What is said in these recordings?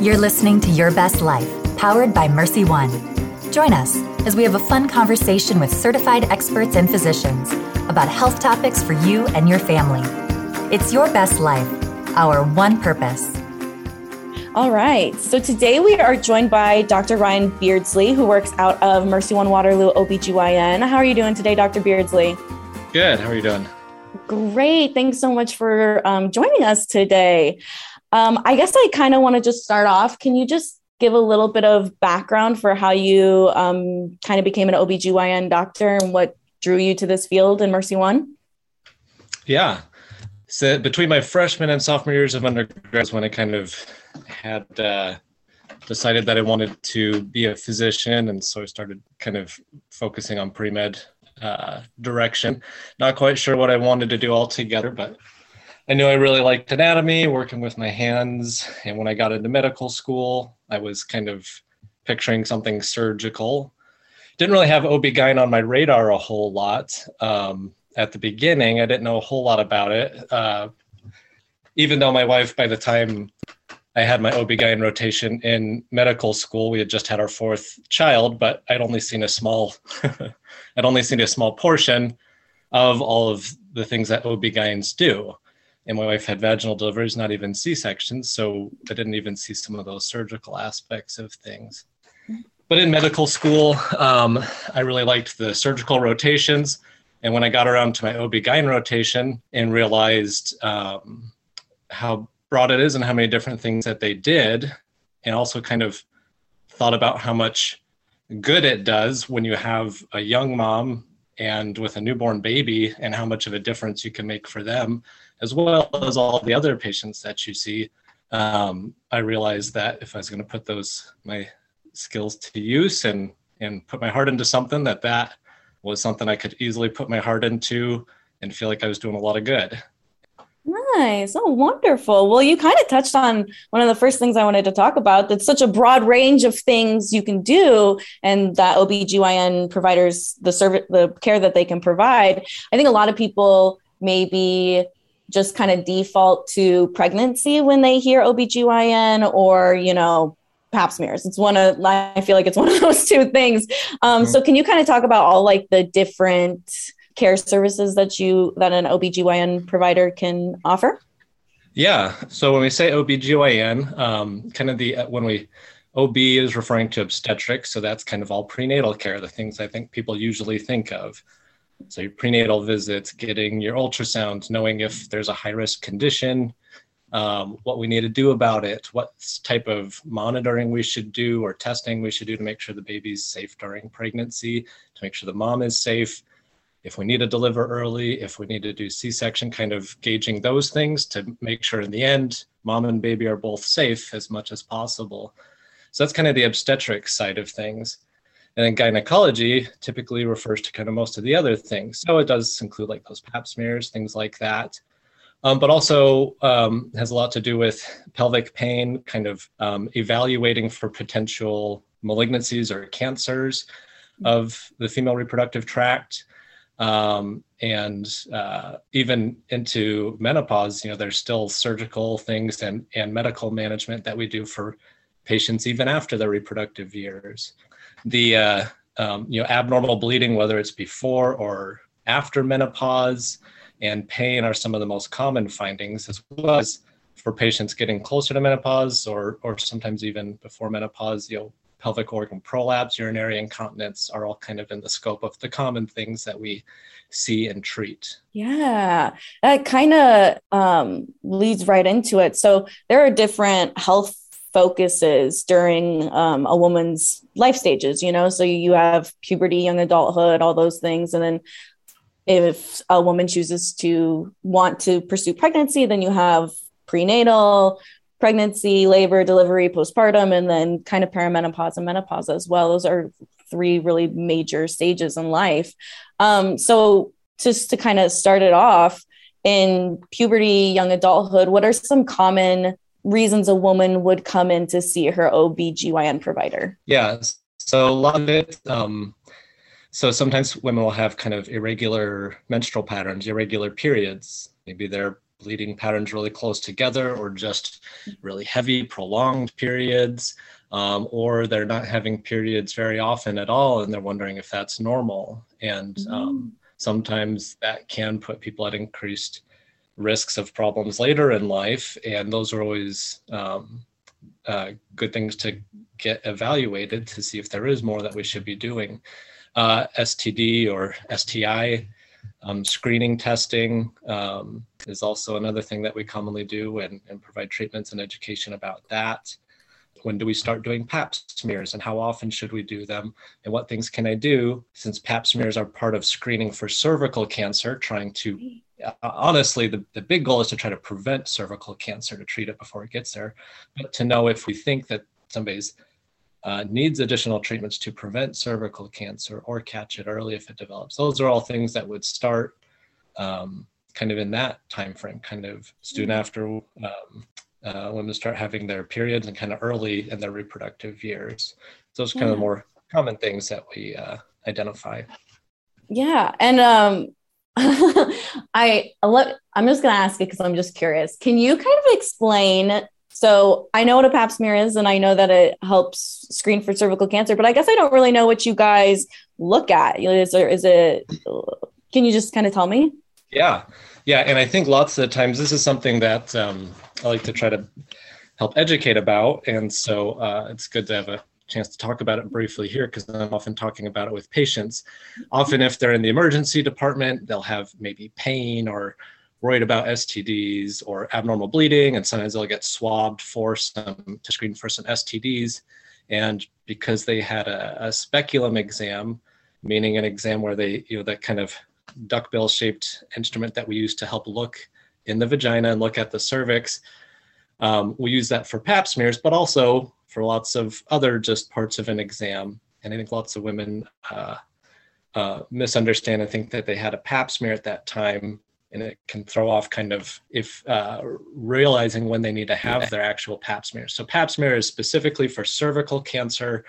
You're listening to Your Best Life, powered by MercyOne. Join us as we have a fun conversation with certified experts and physicians about health topics for you and your family. It's Your Best Life, our one purpose. All right. So today we are joined by Dr. Ryan Beardsley, who works out of MercyOne Waterloo OBGYN. How are you doing today, Dr. Beardsley? Good. How are you doing? Great. Thanks so much for um, joining us today. Um, I guess I kind of want to just start off. Can you just give a little bit of background for how you um, kind of became an OBGYN doctor and what drew you to this field in MercyOne? Yeah. So between my freshman and sophomore years of undergrad when I kind of had uh, decided that I wanted to be a physician. And so I started kind of focusing on pre-med uh, direction. Not quite sure what I wanted to do altogether, but I knew I really liked anatomy, working with my hands. And when I got into medical school, I was kind of picturing something surgical. Didn't really have OB-GYN on my radar a whole lot. Um, at the beginning, I didn't know a whole lot about it. Uh, even though my wife, by the time I had my OB-GYN rotation in medical school, we had just had our fourth child, but I'd only seen a small, I'd only seen a small portion of all of the things that OB-GYNs do and my wife had vaginal deliveries, not even C sections. So I didn't even see some of those surgical aspects of things. But in medical school, um, I really liked the surgical rotations. And when I got around to my OB-GYN rotation and realized um, how broad it is and how many different things that they did, and also kind of thought about how much good it does when you have a young mom and with a newborn baby and how much of a difference you can make for them as well as all the other patients that you see, um, I realized that if I was going to put those my skills to use and and put my heart into something, that that was something I could easily put my heart into and feel like I was doing a lot of good. Nice. Oh, wonderful. Well, you kind of touched on one of the first things I wanted to talk about. That's such a broad range of things you can do, and that OBGYN providers, the service, the care that they can provide. I think a lot of people maybe just kind of default to pregnancy when they hear OBGYN or, you know, pap smears. It's one of, I feel like it's one of those two things. Um, mm-hmm. So can you kind of talk about all like the different care services that you, that an OBGYN provider can offer? Yeah. So when we say OBGYN, um, kind of the, when we, OB is referring to obstetrics. So that's kind of all prenatal care, the things I think people usually think of. So your prenatal visits, getting your ultrasound, knowing if there's a high risk condition, um, what we need to do about it, what type of monitoring we should do or testing we should do to make sure the baby's safe during pregnancy, to make sure the mom is safe. If we need to deliver early, if we need to do C section, kind of gauging those things to make sure in the end, mom and baby are both safe as much as possible. So that's kind of the obstetric side of things. And then gynecology typically refers to kind of most of the other things. So it does include like those pap smears, things like that. Um, but also um, has a lot to do with pelvic pain, kind of um, evaluating for potential malignancies or cancers of the female reproductive tract. Um, and uh, even into menopause, you know, there's still surgical things and, and medical management that we do for patients even after their reproductive years the uh, um, you know abnormal bleeding, whether it's before or after menopause, and pain are some of the most common findings, as well as for patients getting closer to menopause or or sometimes even before menopause. You know, pelvic organ prolapse, urinary incontinence are all kind of in the scope of the common things that we see and treat. Yeah, that kind of um, leads right into it. So there are different health focuses during um, a woman's life stages you know? So you have puberty young adulthood all those things. And then if a woman chooses to want to pursue pregnancy then you have prenatal pregnancy labor delivery postpartum and then kind of perimenopause and menopause as well. Those are three really major stages in life. Um, so just to kind of start it off in puberty young adulthood what are some common reasons a woman would come in to see her OB/GYN provider? Yeah, so a lot of it. Um, so sometimes women will have kind of irregular menstrual patterns, irregular periods. Maybe they're bleeding patterns really close together or just really heavy, prolonged periods, um, or they're not having periods very often at all and they're wondering if that's normal. And um, mm-hmm. sometimes that can put people at increased risks of problems later in life. And those are always um, uh, good things to get evaluated to see if there is more that we should be doing. Uh, STD or STI um, screening testing um, is also another thing that we commonly do and, and, provide treatments and education about that. When do we start doing pap smears and how often should we do them? And what things can I do since pap smears are part of screening for cervical cancer, trying to honestly, the, the big goal is to try to prevent cervical cancer to treat it before it gets there, but to know if we think that somebody's uh, needs additional treatments to prevent cervical cancer or catch it early if it develops. Those are all things that would start um, kind of in that time frame, kind of soon mm-hmm. after um, uh, women start having their periods and kind of early in their reproductive years. Those are kind yeah. of more common things that we uh, identify. Yeah, and um, I I'm just gonna ask it because I'm just curious. Can you kind of explain so I know what a pap smear is, and I know that it helps screen for cervical cancer, but I guess I don't really know what you guys look at. Is there is it? Can you just kind of tell me? Yeah, yeah, and I think lots of times this is something that um, I like to try to help educate about, and so uh, it's good to have a chance to talk about it briefly here because I'm often talking about it with patients. Often, if they're in the emergency department, they'll have maybe pain or worried about STDs or abnormal bleeding, and sometimes they'll get swabbed for some to screen for some STDs. And because they had a, a speculum exam, meaning an exam where they, you know, that kind of duckbill shaped instrument that we use to help look in the vagina and look at the cervix, um, we use that for pap smears, but also for lots of other just parts of an exam. And I think lots of women uh, uh, misunderstand and think that they had a pap smear at that time and it can throw off kind of if uh, realizing when they need to have their actual pap smear. So pap smear is specifically for cervical cancer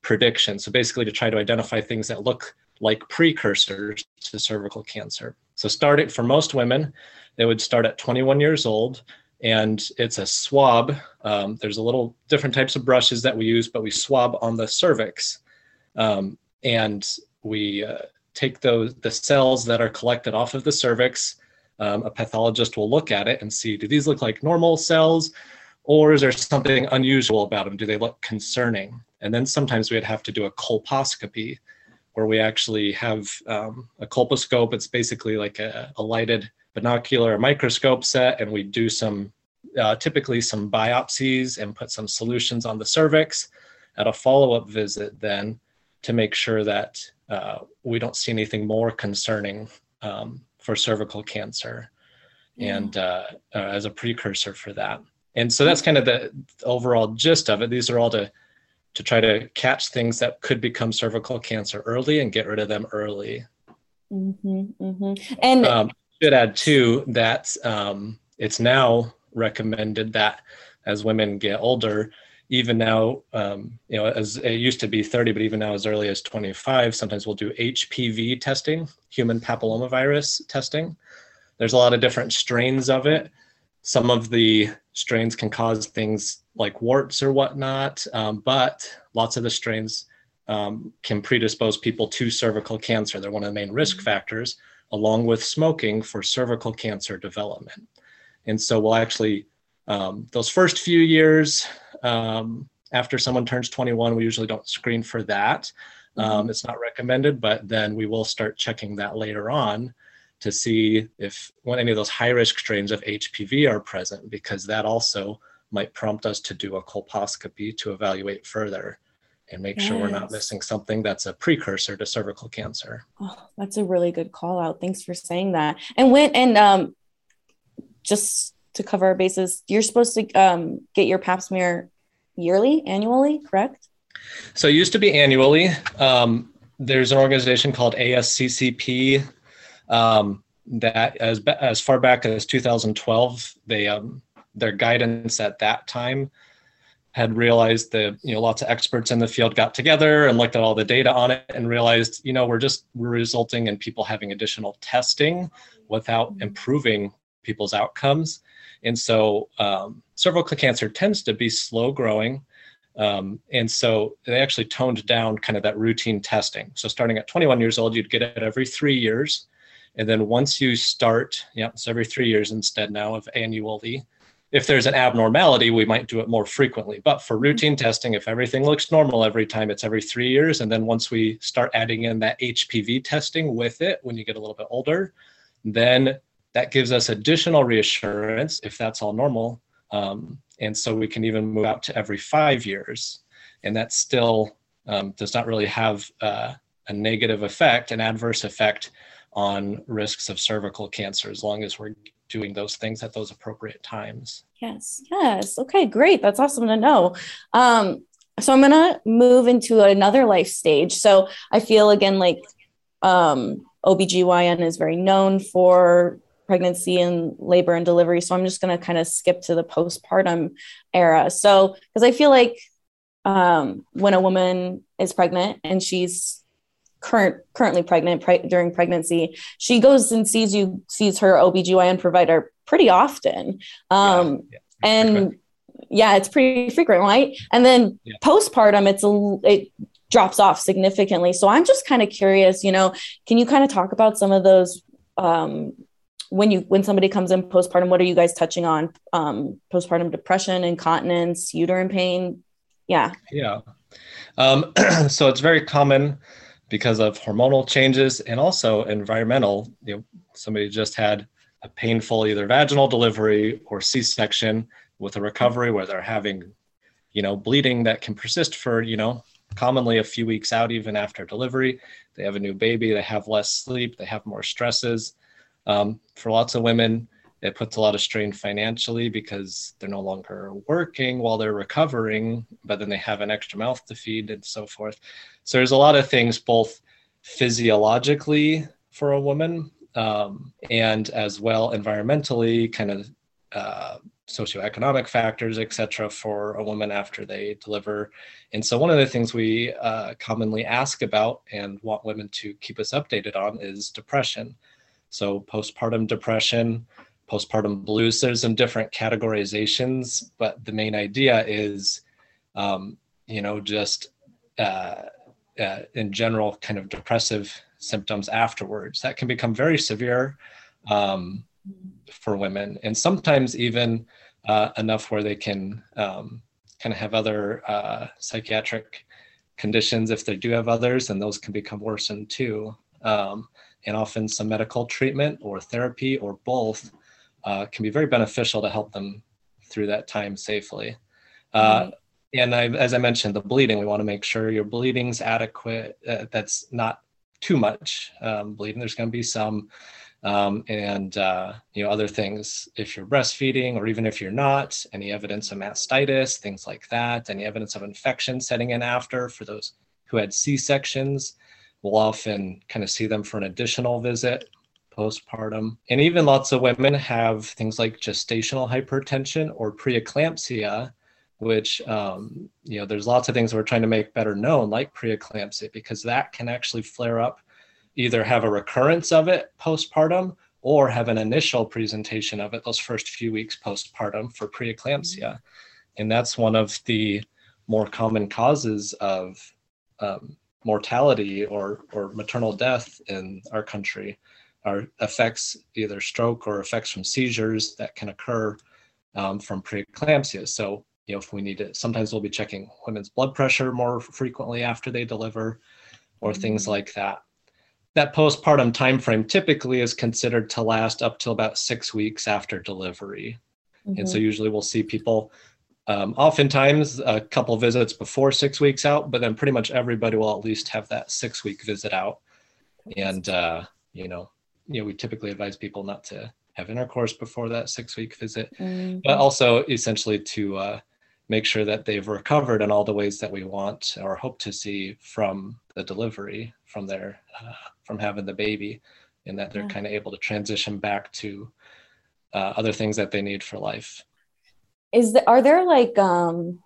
prediction. So basically to try to identify things that look like precursors to cervical cancer. So start it for most women, they would start at 21 years old and it's a swab. Um, there's a little different types of brushes that we use, but we swab on the cervix. Um, and we uh, take those the cells that are collected off of the cervix um, a pathologist will look at it and see do these look like normal cells or is there something unusual about them? Do they look concerning? And then sometimes we'd have to do a colposcopy where we actually have um, a colposcope. It's basically like a, a, lighted binocular microscope set, and we do some, uh, typically some biopsies and put some solutions on the cervix at a follow up visit then to make sure that uh, we don't see anything more concerning um, for cervical cancer and uh, uh, as a precursor for that. And so that's kind of the overall gist of it. These are all to to try to catch things that could become cervical cancer early and get rid of them early. Mm-hmm, mm-hmm. And um, should add too that um, it's now recommended that as women get older, even now, um, you know, as it used to be 30, but even now as early as 25, sometimes we'll do HPV testing, human papillomavirus testing. There's a lot of different strains of it. Some of the strains can cause things like warts or whatnot, um, but lots of the strains um, can predispose people to cervical cancer. They're one of the main risk mm-hmm. factors, along with smoking for cervical cancer development. And so we'll actually, um, those first few years, um, after someone turns 21, we usually don't screen for that. Um, mm-hmm. It's not recommended, but then we will start checking that later on to see if when any of those high risk strains of HPV are present, because that also might prompt us to do a colposcopy to evaluate further and make yes. sure we're not missing something that's a precursor to cervical cancer. Oh, that's a really good call out. Thanks for saying that. And when and um, just to cover our bases, you're supposed to um, get your pap smear yearly, annually, correct? So it used to be annually. Um, there's an organization called ASCCP um, that, as as far back as 2012, they um, their guidance at that time had realized that you know lots of experts in the field got together and looked at all the data on it and realized you know we're just resulting in people having additional testing without mm-hmm. improving people's outcomes. And so um, cervical cancer tends to be slow growing. Um, and so they actually toned down kind of that routine testing. So starting at 21 years old, you'd get it every three years. And then once you start, yeah, so every three years instead now of annually. If there's an abnormality, we might do it more frequently. But for routine testing, if everything looks normal every time, it's every three years. And then once we start adding in that HPV testing with it, when you get a little bit older, then that gives us additional reassurance if that's all normal. Um, and so we can even move out to every five years. And that still um, does not really have uh, a negative effect, an adverse effect on risks of cervical cancer as long as we're doing those things at those appropriate times. Yes, yes. Okay, great. That's awesome to know. Um, so I'm going to move into another life stage. So I feel again like um, OBGYN is very known for pregnancy and labor and delivery. So I'm just going to kind of skip to the postpartum era. So, because I feel like um, when a woman is pregnant and she's current currently pregnant pre- during pregnancy she goes and sees you sees her obgyn provider pretty often. Um, yeah, yeah, and frequent. yeah it's pretty frequent right? And then yeah. postpartum it's a it drops off significantly. So i'm just kind of curious you know can you kind of talk about some of those um, when you when somebody comes in postpartum what are you guys touching on? Um, postpartum depression incontinence uterine pain? Yeah. Yeah. Um, so it's very common because of hormonal changes and also environmental. You know, somebody just had a painful either vaginal delivery or C-section with a recovery where they're having, you know, bleeding that can persist for, you know, commonly a few weeks out even after delivery. They have a new baby, they have less sleep, they have more stresses. Um, for lots of women, it puts a lot of strain financially because they're no longer working while they're recovering, but then they have an extra mouth to feed and so forth. So there's a lot of things, both physiologically for a woman um, and as well environmentally, kind of uh, socioeconomic factors, etc., for a woman after they deliver. And so, one of the things we uh, commonly ask about and want women to keep us updated on is depression. So, postpartum depression postpartum blues. There's some different categorizations, but the main idea is, um, you know, just uh, uh, in general, kind of depressive symptoms afterwards that can become very severe um, for women, and sometimes even uh, enough where they can um, kind of have other uh, psychiatric conditions if they do have others, and those can become worsened too. Um, and often some medical treatment or therapy or both uh, can be very beneficial to help them through that time safely. Uh. And I, as I mentioned, the bleeding, we want to make sure your bleeding's adequate. Uh, that's not too much um, bleeding. There's going to be some, um, and uh, you know other things. If you're breastfeeding, or even if you're not, any evidence of mastitis, things like that. Any evidence of infection setting in after for those who had C sections, we'll often kind of see them for an additional visit postpartum. And even lots of women have things like gestational hypertension or preeclampsia, which, um, you know, there's lots of things we're trying to make better known, like preeclampsia, because that can actually flare up, either have a recurrence of it postpartum or have an initial presentation of it those first few weeks postpartum for preeclampsia. And that's one of the more common causes of um, mortality or, or maternal death in our country are effects, either stroke or effects from seizures that can occur um, from preeclampsia. So, you know, if we need to, sometimes we'll be checking women's blood pressure more frequently after they deliver, or mm-hmm. things like that. That postpartum time frame typically is considered to last up till about six weeks after delivery. Mm-hmm. And so mm-hmm. usually we'll see people um, oftentimes a couple visits before six weeks out, but then pretty much everybody will at least have that six week visit out. And, uh, you know, you know we typically advise people not to have intercourse before that six week visit mm-hmm. but also essentially to uh, make sure that they've recovered in all the ways that we want or hope to see from the delivery from their uh, from having the baby and that they're yeah. kind of able to transition back to uh, other things that they need for life is there are there like um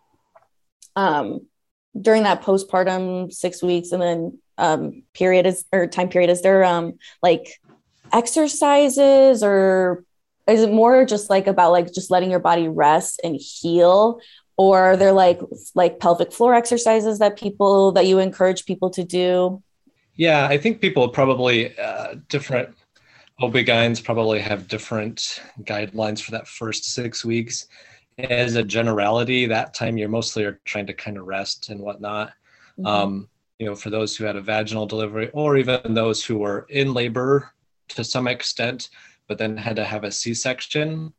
um during that postpartum six weeks and then um period is or time period is there um like exercises or is it more just like about like just letting your body rest and heal or are there like like pelvic floor exercises that people that you encourage people to do yeah i think people probably uh, different OB-GYNs probably have different guidelines for that first six weeks. As a generality, that time you're mostly are trying to kind of rest and whatnot. Mm-hmm. Um, you know, for those who had a vaginal delivery or even those who were in labor to some extent, but then had to have a C-section,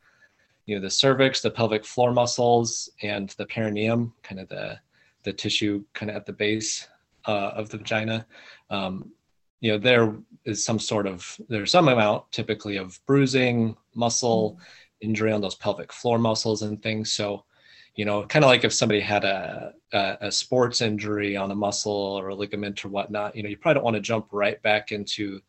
you know, the cervix, the pelvic floor muscles, and the perineum, kind of the the tissue kind of at the base uh, of the vagina. Um, you know, there is some sort of there's some amount typically of bruising, muscle injury on those pelvic floor muscles and things. So, you know, kind of like if somebody had a, a, a sports injury on a muscle or a ligament or whatnot, you know, you probably don't want to jump right back into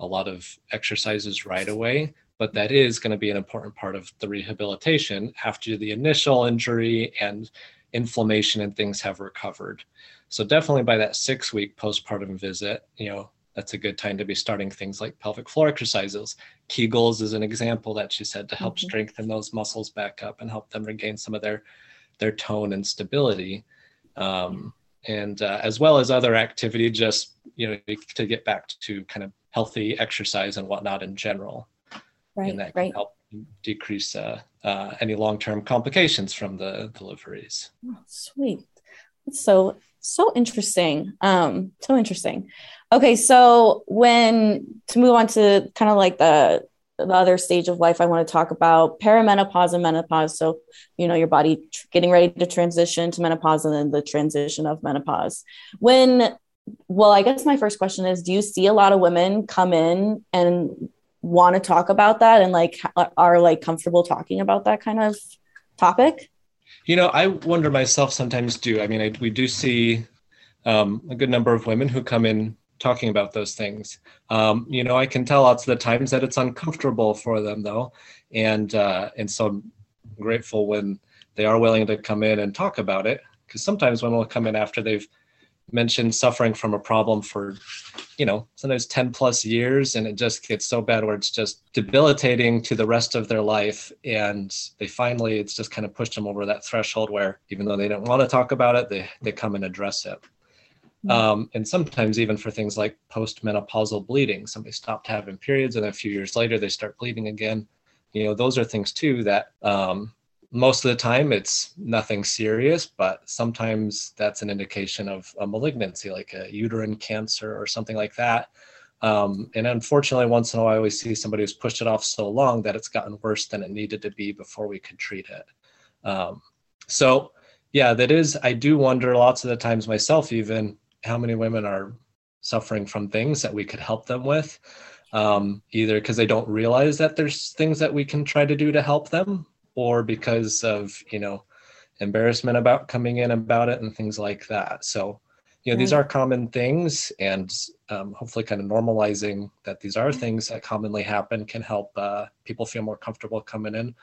a lot of exercises right away but that is going to be an important part of the rehabilitation after the initial injury and inflammation and things have recovered. So definitely by that six week postpartum visit, you know, that's a good time to be starting things like pelvic floor exercises. Kegels is an example that she said to help mm-hmm. strengthen those muscles back up and help them regain some of their their tone and stability. Um, and uh, as well as other activity, just you know, to get back to kind of healthy exercise and whatnot in general. Right, and that right. can help decrease uh, uh, any long-term complications from the deliveries. Oh, sweet. so so interesting. Um, so interesting. Okay, so when to move on to kind of like the the other stage of life I want to talk about perimenopause and menopause. So, you know, your body tr- getting ready to transition to menopause and then the transition of menopause. When, well, I guess my first question is do you see a lot of women come in and want to talk about that and like are like comfortable talking about that kind of topic? You know, I wonder myself sometimes do. I mean, I, we do see um, a good number of women who come in talking about those things. Um, you know, I can tell lots of the times that it's uncomfortable for them though, and uh, and so I'm grateful when they are willing to come in and talk about it. Because sometimes women will come in after they've mentioned suffering from a problem for, you know, sometimes 10 plus years, and it just gets so bad where it's just debilitating to the rest of their life. And they finally, it's just kind of pushed them over that threshold where even though they don't want to talk about it, they, they come and address it. Mm-hmm. Um, and sometimes even for things like postmenopausal bleeding, somebody stopped having periods and a few years later they start bleeding again. You know, those are things too that um, most of the time it's nothing serious, but sometimes that's an indication of a malignancy, like a uterine cancer or something like that. Um, and unfortunately, once in a while, we see somebody who's pushed it off so long that it's gotten worse than it needed to be before we could treat it. Um, so, yeah, that is, I do wonder lots of the times myself, even how many women are suffering from things that we could help them with um, either because they don't realize that there's things that we can try to do to help them or because of you know embarrassment about coming in about it and things like that. So you know these are common things and um, hopefully kind of normalizing that these are things that commonly happen can help uh, people feel more comfortable coming in.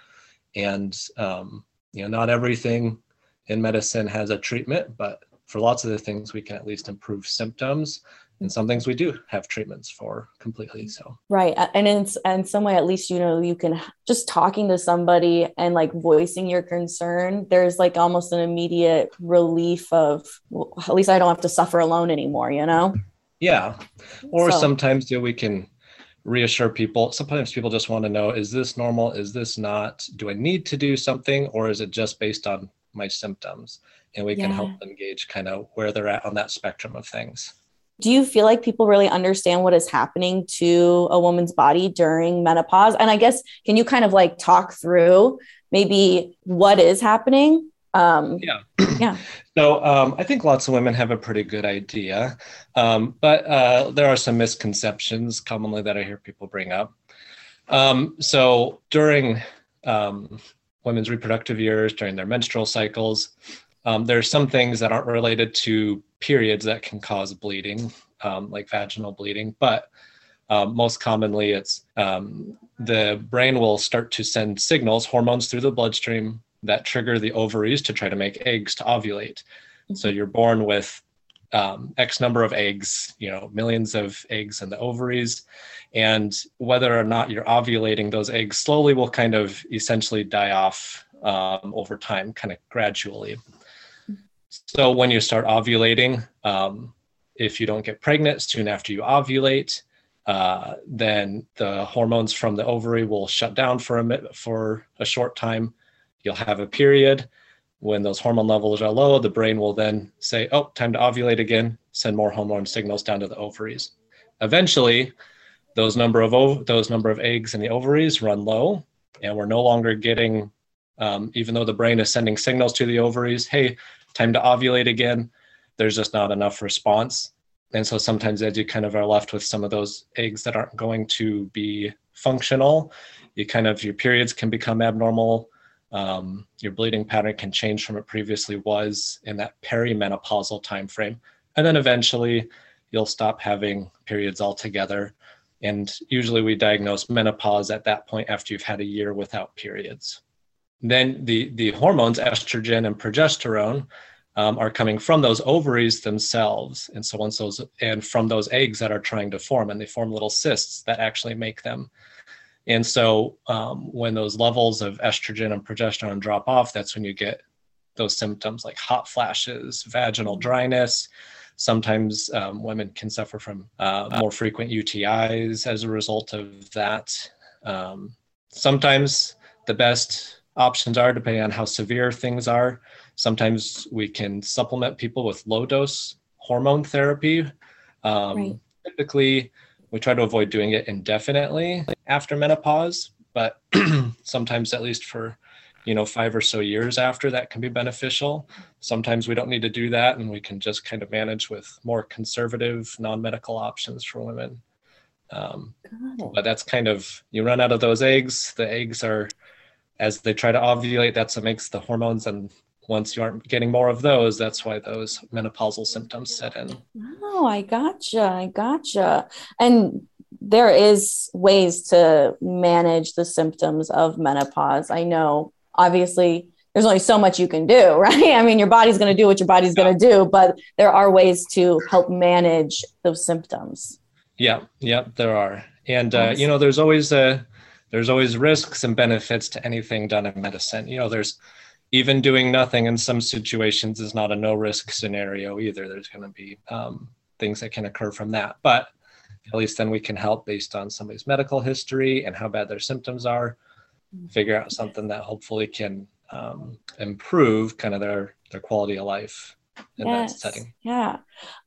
And um, you know not everything in medicine has a treatment but for lots of the things we can at least improve symptoms and some things we do have treatments for completely so. Right and in, in some way at least you know you can just talking to somebody and like voicing your concern there's like almost an immediate relief of well, at least i don't have to suffer alone anymore you know? Yeah. Or so. sometimes you know, we can reassure people. Sometimes people just want to know is this normal? Is this not? Do i need to do something? Or is it just based on my symptoms? And we yeah. can help them gauge kind of where they're at on that spectrum of things do you feel like people really understand what is happening to a woman's body during menopause? And i guess can you kind of like talk through maybe what is happening? Um, yeah. yeah. So um, i think lots of women have a pretty good idea. Um, but uh, there are some misconceptions commonly that i hear people bring up. Um, so during um, women's reproductive years during their menstrual cycles um, there are some things that aren't related to periods that can cause bleeding, um, like vaginal bleeding, but um, most commonly it's um, the brain will start to send signals, hormones through the bloodstream that trigger the ovaries to try to make eggs to ovulate. So mm-hmm. you're born with um, X number of eggs, you know, millions of eggs in the ovaries. And whether or not you're ovulating, those eggs slowly will kind of essentially die off um, over time, kind of gradually. So when you start ovulating, um, if you don't get pregnant soon after you ovulate, uh, then the hormones from the ovary will shut down for a for a short time. You'll have a period. When those hormone levels are low, the brain will then say, "Oh, time to ovulate again." Send more hormone signals down to the ovaries. Eventually, those number of ov- those number of eggs in the ovaries run low, and we're no longer getting, um, even though the brain is sending signals to the ovaries, "Hey, time to ovulate again." There's just not enough response. And so sometimes as you kind of are left with some of those eggs that aren't going to be functional you kind of your periods can become abnormal. Um, your bleeding pattern can change from it previously was in that perimenopausal time frame and then eventually you'll stop having periods altogether. And usually we diagnose menopause at that point after you've had a year without periods then the the hormones estrogen and progesterone um, are coming from those ovaries themselves. And so once those, and from those eggs that are trying to form, and they form little cysts that actually make them. And so um, when those levels of estrogen and progesterone drop off, that's when you get those symptoms like hot flashes, vaginal dryness. Sometimes um, women can suffer from uh, more frequent UTIs as a result of that. Um, sometimes the best options are, depending on how severe things are, Sometimes we can supplement people with low dose hormone therapy. Um, right. Typically, we try to avoid doing it indefinitely after menopause, but sometimes, at least for you know five or so years after that can be beneficial. Sometimes we don't need to do that and we can just kind of manage with more conservative non-medical options for women. Um, but that's kind of you run out of those eggs. The eggs are as they try to ovulate that's what makes the hormones and once you aren't getting more of those, that's why those menopausal symptoms set in. Oh, I gotcha. I gotcha. And there is ways to manage the symptoms of menopause. I know obviously there's only so much you can do, right? I mean, your body's going to do what your body's going to do, but there are ways to help manage those symptoms. Yeah, yeah, there are. And uh, you know, there's always a uh, there's always risks and benefits to anything done in medicine. You know, there's even doing nothing in some situations is not a no risk scenario either. There's going to be um, things that can occur from that. But at least then we can help based on somebody's medical history and how bad their symptoms are, figure out something that hopefully can um, improve kind of their, their quality of life in yes. that setting. Yeah.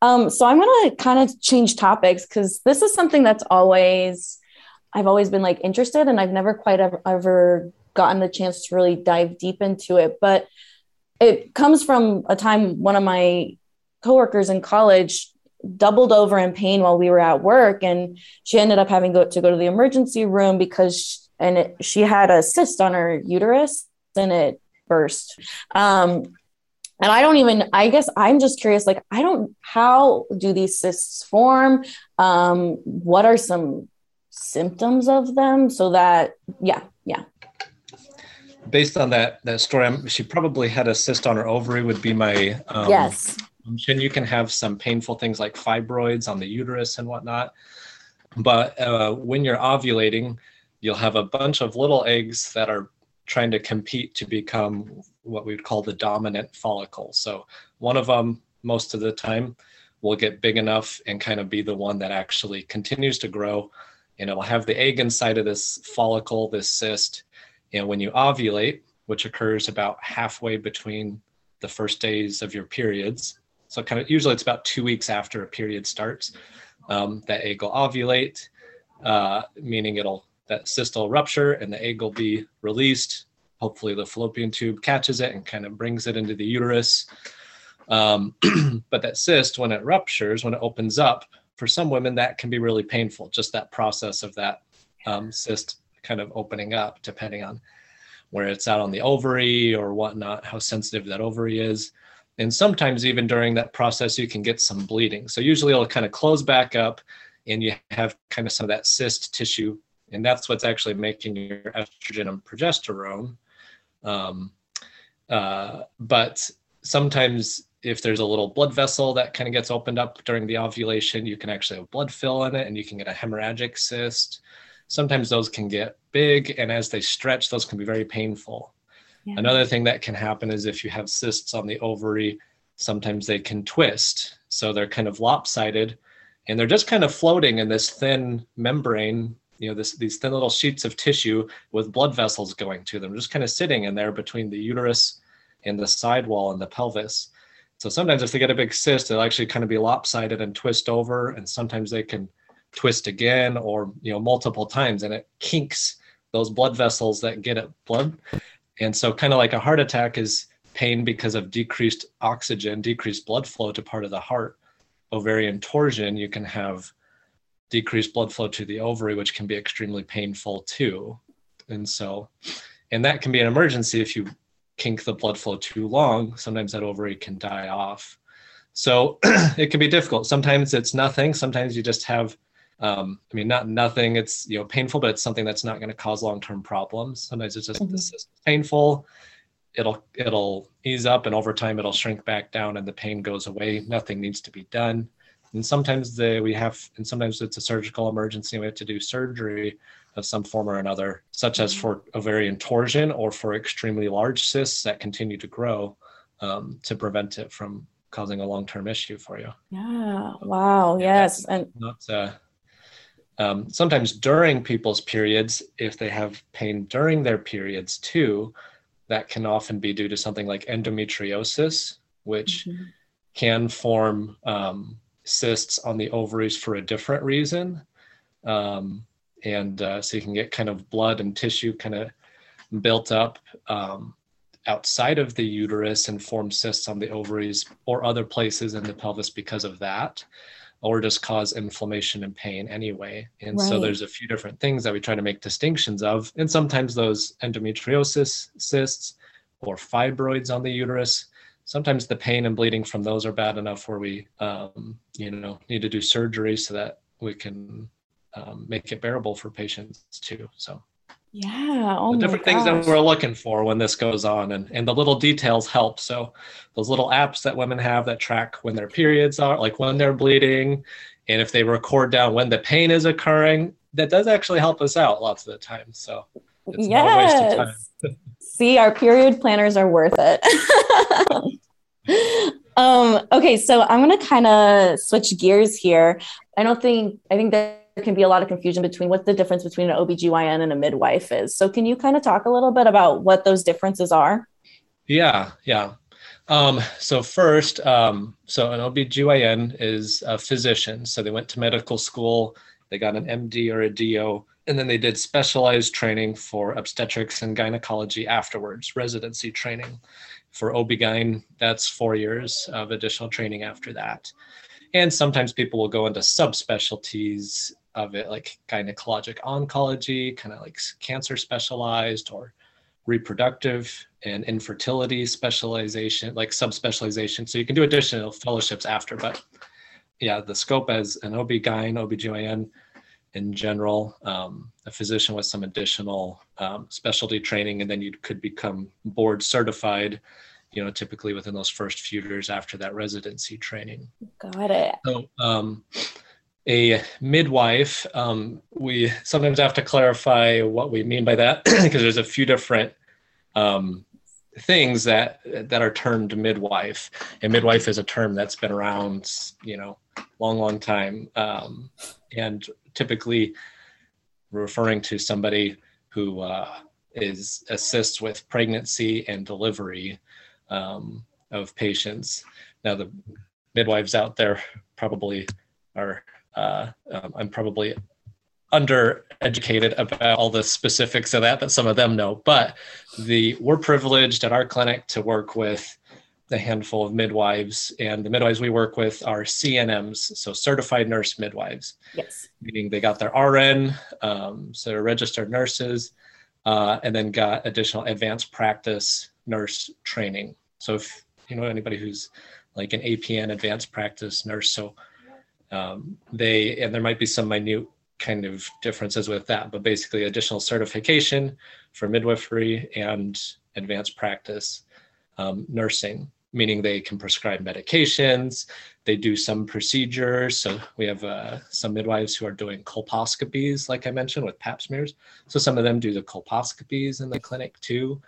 Um, so I'm going to kind of change topics because this is something that's always, I've always been like interested and I've never quite ever, gotten the chance to really dive deep into it. But it comes from a time one of my coworkers in college doubled over in pain while we were at work and she ended up having go, to go to the emergency room because she, and it, she had a cyst on her uterus and it burst um, and i don't even i guess i'm just curious like i don't how do these cysts form um, what are some symptoms of them so that yeah yeah based on that that story, I'm, she probably had a cyst on her ovary. Would be my um, yes. And you can have some painful things like fibroids on the uterus and whatnot. But uh, when you're ovulating, you'll have a bunch of little eggs that are trying to compete to become what we would call the dominant follicle. So one of them, most of the time, will get big enough and kind of be the one that actually continues to grow. And it'll have the egg inside of this follicle, this cyst, and when you ovulate, which occurs about halfway between the first days of your periods, so kind of usually it's about two weeks after a period starts, um, that egg will ovulate, uh, meaning it'll that cyst will rupture and the egg will be released. Hopefully, the fallopian tube catches it and kind of brings it into the uterus. Um, but that cyst, when it ruptures, when it opens up, for some women that can be really painful. Just that process of that um, cyst kind of opening up depending on where it's out on the ovary or whatnot, how sensitive that ovary is. And sometimes even during that process, you can get some bleeding. So usually it'll kind of close back up and you have kind of some of that cyst tissue. And that's what's actually making your estrogen and progesterone. Um, uh, but sometimes if there's a little blood vessel that kind of gets opened up during the ovulation, you can actually have blood fill in it and you can get a hemorrhagic cyst. Sometimes those can get big, and as they stretch, those can be very painful. Yeah. Another thing that can happen is if you have cysts on the ovary, sometimes they can twist. So they're kind of lopsided and they're just kind of floating in this thin membrane you know this, these thin little sheets of tissue with blood vessels going to them just kind of sitting in there between the uterus and the sidewall and the pelvis so sometimes if they get a big cyst, they'll actually kind of be lopsided and twist over, and sometimes they can twist again or you know multiple times, and it kinks those blood vessels that get at blood. And so, kind of like a heart attack is pain because of decreased oxygen, decreased blood flow to part of the heart. Ovarian torsion, you can have decreased blood flow to the ovary, which can be extremely painful too. And so, and that can be an emergency if you kink the blood flow too long, sometimes that ovary can die off. So it can be difficult. Sometimes it's nothing. Sometimes you just have, um, I mean, not nothing. It's you know painful, but it's something that's not going to cause long-term problems. Sometimes it's just mm-hmm. this is painful. It'll it'll ease up, and over time it'll shrink back down, and the pain goes away. Nothing needs to be done. And sometimes the, we have, and sometimes it's a surgical emergency. We have to do surgery of some form or another, such as for ovarian torsion or for extremely large cysts that continue to grow um, to prevent it from causing a long-term issue for you. Yeah. Wow. Yes. And not uh, um, sometimes during people's periods, if they have pain during their periods too, that can often be due to something like endometriosis, which mm-hmm. can form um, cysts on the ovaries for a different reason. Um, and uh, so you can get kind of blood and tissue kind of built up um, outside of the uterus and form cysts on the ovaries or other places in the pelvis because of that or just cause inflammation and pain anyway and right. so there's a few different things that we try to make distinctions of and sometimes those endometriosis cysts or fibroids on the uterus sometimes the pain and bleeding from those are bad enough where we um, you know need to do surgery so that we can um, make it bearable for patients too. So yeah, oh the different things that we're looking for when this goes on, and and the little details help. So those little apps that women have that track when their periods are, like when they're bleeding, and if they record down when the pain is occurring, that does actually help us out lots of the time. So it's yes. See, our period planners are worth it. um, okay, so I'm gonna kind of switch gears here. I don't think I think that there can be a lot of confusion between what the difference between an OBGYN and a midwife is. So can you kind of talk a little bit about what those differences are? Yeah, yeah. Um, so first, um, so an OBGYN is a physician. So they went to medical school, they got an MD or a DO, and then they did specialized training for obstetrics and gynecology afterwards, residency training. For OB-GYN, that's four years of additional training after that. And sometimes people will go into subspecialties of it, like gynecologic oncology, kind of like cancer specialized or reproductive and infertility specialization, like subspecialization. So you can do additional fellowships after, but yeah, the scope as an OB-GYN, OB-GYN in general, um, a physician with some additional um, specialty training, and then you could become board certified, you know, typically within those first few years after that residency training. Got it. So, um, a midwife, um, we sometimes have to clarify what we mean by that because there's a few different um, things that that are termed midwife. And midwife is a term that's been around, you know, long, long time, um, and typically referring to somebody who uh, is assists with pregnancy and delivery um, of patients. Now, the midwives out there probably are uh, um, I'm probably undereducated about all the specifics of that that some of them know but the we're privileged at our clinic to work with a handful of midwives and the midwives we work with are cnms so certified nurse midwives. Yes. Meaning they got their rn um, so they're registered nurses uh, and then got additional advanced practice nurse training. So if you know anybody who's like an apn advanced practice nurse so um, they and there might be some minute kind of differences with that, but basically additional certification for midwifery and advanced practice um, nursing. meaning they can prescribe medications. They do some procedures. So we have uh, some midwives who are doing colposcopies, like I mentioned, with pap smears. So some of them do the colposcopies in the clinic too.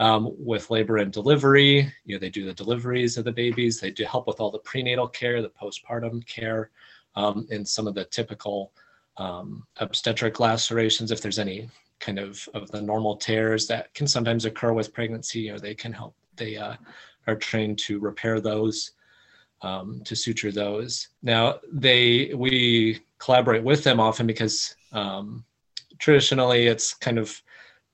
Um, with labor and delivery, you know, they do the deliveries of the babies. They do help with all the prenatal care, the postpartum care, um, and some of the typical um, obstetric lacerations. If there's any kind of of the normal tears that can sometimes occur with pregnancy, you know, they can help. They uh, are trained to repair those, um, to suture those. Now they we collaborate with them often because um, traditionally it's kind of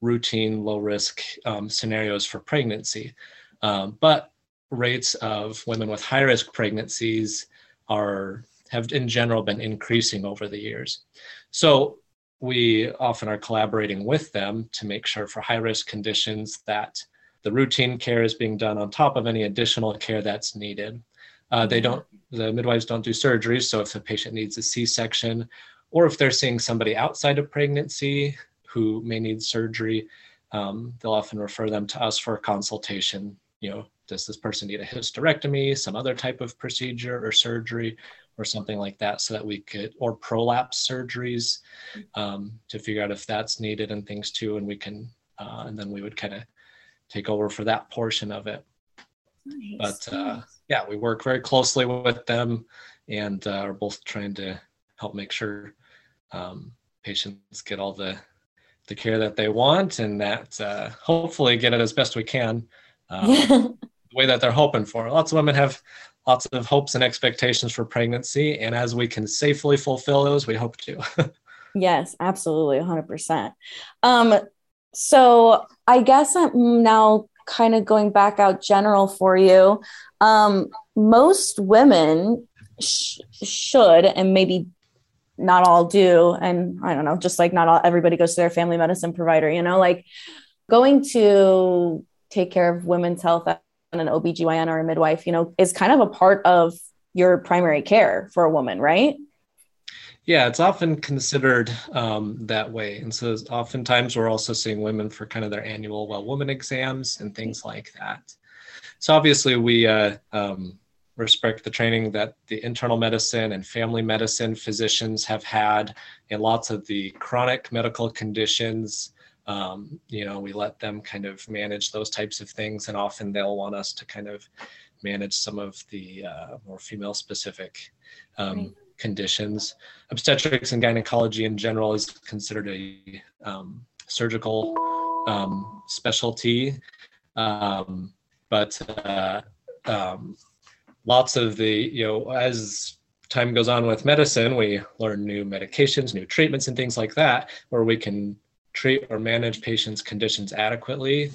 routine low risk um, scenarios for pregnancy, um, but rates of women with high risk pregnancies are have in general been increasing over the years. So we often are collaborating with them to make sure for high risk conditions that the routine care is being done on top of any additional care that's needed. Uh, they don't, the midwives don't do surgeries, So if the patient needs a C section, or if they're seeing somebody outside of pregnancy who may need surgery, um, they'll often refer them to us for a consultation. You know, does this person need a hysterectomy, some other type of procedure or surgery, or something like that, so that we could, or prolapse surgeries um, to figure out if that's needed and things too. And we can, uh, and then we would kind of take over for that portion of it. Nice. But uh, yeah, we work very closely with them and uh, are both trying to help make sure um, patients get all the the care that they want and that uh, hopefully get it as best we can um, the way that they're hoping for. Lots of women have lots of hopes and expectations for pregnancy, and as we can safely fulfill those, we hope to. yes, absolutely, 100%. Um, so I guess I'm now kind of going back out general for you. Um, most women sh- should, and maybe not all do, and I don't know, just like not all everybody goes to their family medicine provider, you know, like going to take care of women's health and an OBGYN or a midwife, you know, is kind of a part of your primary care for a woman, right? Yeah, it's often considered um, that way. And so oftentimes we're also seeing women for kind of their annual well woman exams and things like that. So obviously we uh, um, respect the training that the internal medicine and family medicine physicians have had in lots of the chronic medical conditions. Um, you know, we let them kind of manage those types of things, and often they'll want us to kind of manage some of the uh, more female specific um, right conditions. Obstetrics and gynecology in general is considered a um, surgical um, specialty, um, but uh, um, lots of the you know as time goes on with medicine, we learn new medications, new treatments, and things like that, where we can treat or manage patients' conditions adequately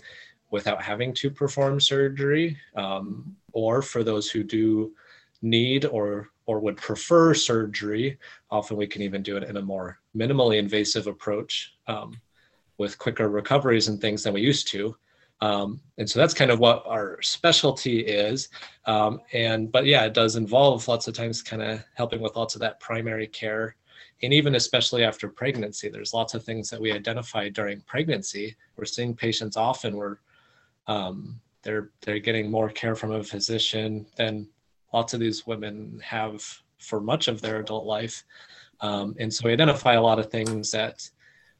without having to perform surgery, um, or for those who do need or or would prefer surgery, often we can even do it in a more minimally invasive approach um, with quicker recoveries and things than we used to. Um, and so that's kind of what our specialty is. Um, and but yeah, it does involve lots of times kind of helping with lots of that primary care. And even especially after pregnancy, there's lots of things that we identify during pregnancy. We're seeing patients often where um, they're they're getting more care from a physician than lots of these women have for much of their adult life. Um, and so we identify a lot of things that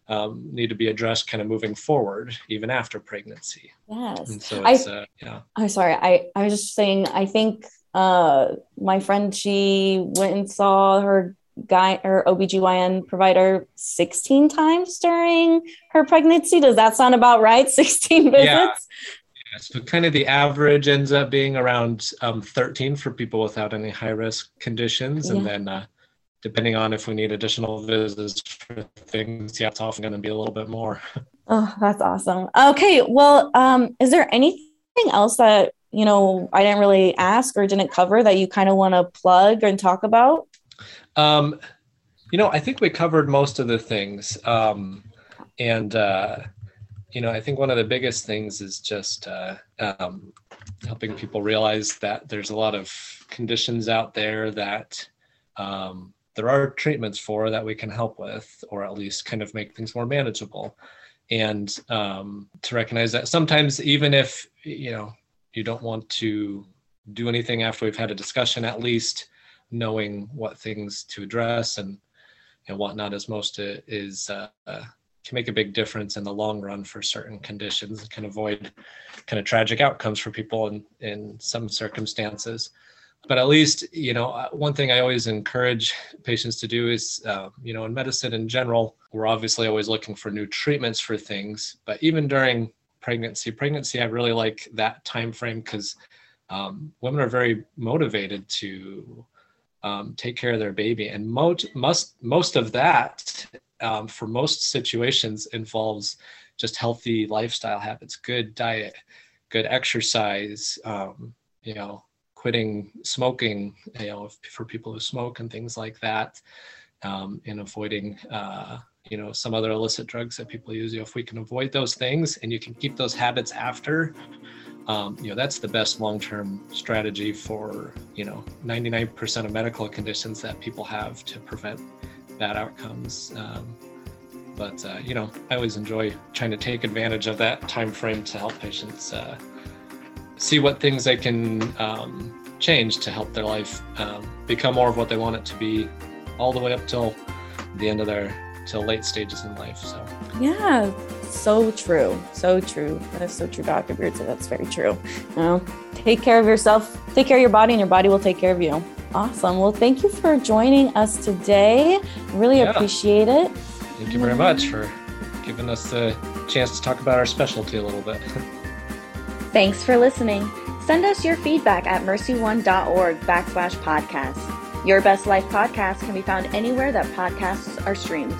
um, need to be addressed kind of moving forward, even after pregnancy. Yes. And so it's, I, uh, yeah. I'm sorry. I, I was just saying, I think uh, my friend, she went and saw her guy or OBGYN provider 16 times during her pregnancy. Does that sound about right? 16 visits? Yeah. So kind of the average ends up being around um, 13 for people without any high risk conditions, yeah. and then uh, depending on if we need additional visits for things, yeah, it's often going to be a little bit more. Oh, that's awesome. Okay, well, um, is there anything else that you know I didn't really ask or didn't cover that you kind of want to plug and talk about? Um, you know, I think we covered most of the things, um, and. Uh, you know, I think one of the biggest things is just uh, um, helping people realize that there's a lot of conditions out there that um, there are treatments for that we can help with, or at least kind of make things more manageable. And um, to recognize that sometimes, even if, you know, you don't want to do anything after we've had a discussion at least knowing what things to address and and whatnot is most uh, is uh, can make a big difference in the long run for certain conditions and can avoid kind of tragic outcomes for people in in some circumstances but at least you know uh, one thing i always encourage patients to do is uh, you know in medicine in general we're obviously always looking for new treatments for things but even during pregnancy pregnancy i really like that time frame because um, women are very motivated to um, take care of their baby and most most most of that um, for most situations involves just healthy lifestyle habits good diet good exercise um, you know quitting smoking, you know, for people who smoke and things like that, um, and avoiding, uh, you know, some other illicit drugs that people use. You know, if we can avoid those things and you can keep those habits after, um, you know, that's the best long-term strategy for, you know, 99% of medical conditions that people have to prevent bad outcomes. Um, but uh, you know, I always enjoy trying to take advantage of that time frame to help patients uh, see what things they can um, change to help their life um, become more of what they want it to be all the way up till the end of their till late stages in life so. Yeah so true so true. That is so true dr beardsley that's very true. You know take care of yourself take care of your body and your body will take care of you. Awesome well thank you for joining us today really yeah. appreciate it. Thank you very much for giving us the chance to talk about our specialty a little bit Thanks for listening. Send us your feedback at mercyone.org backslash podcast. Your Best Life podcast can be found anywhere that podcasts are streamed.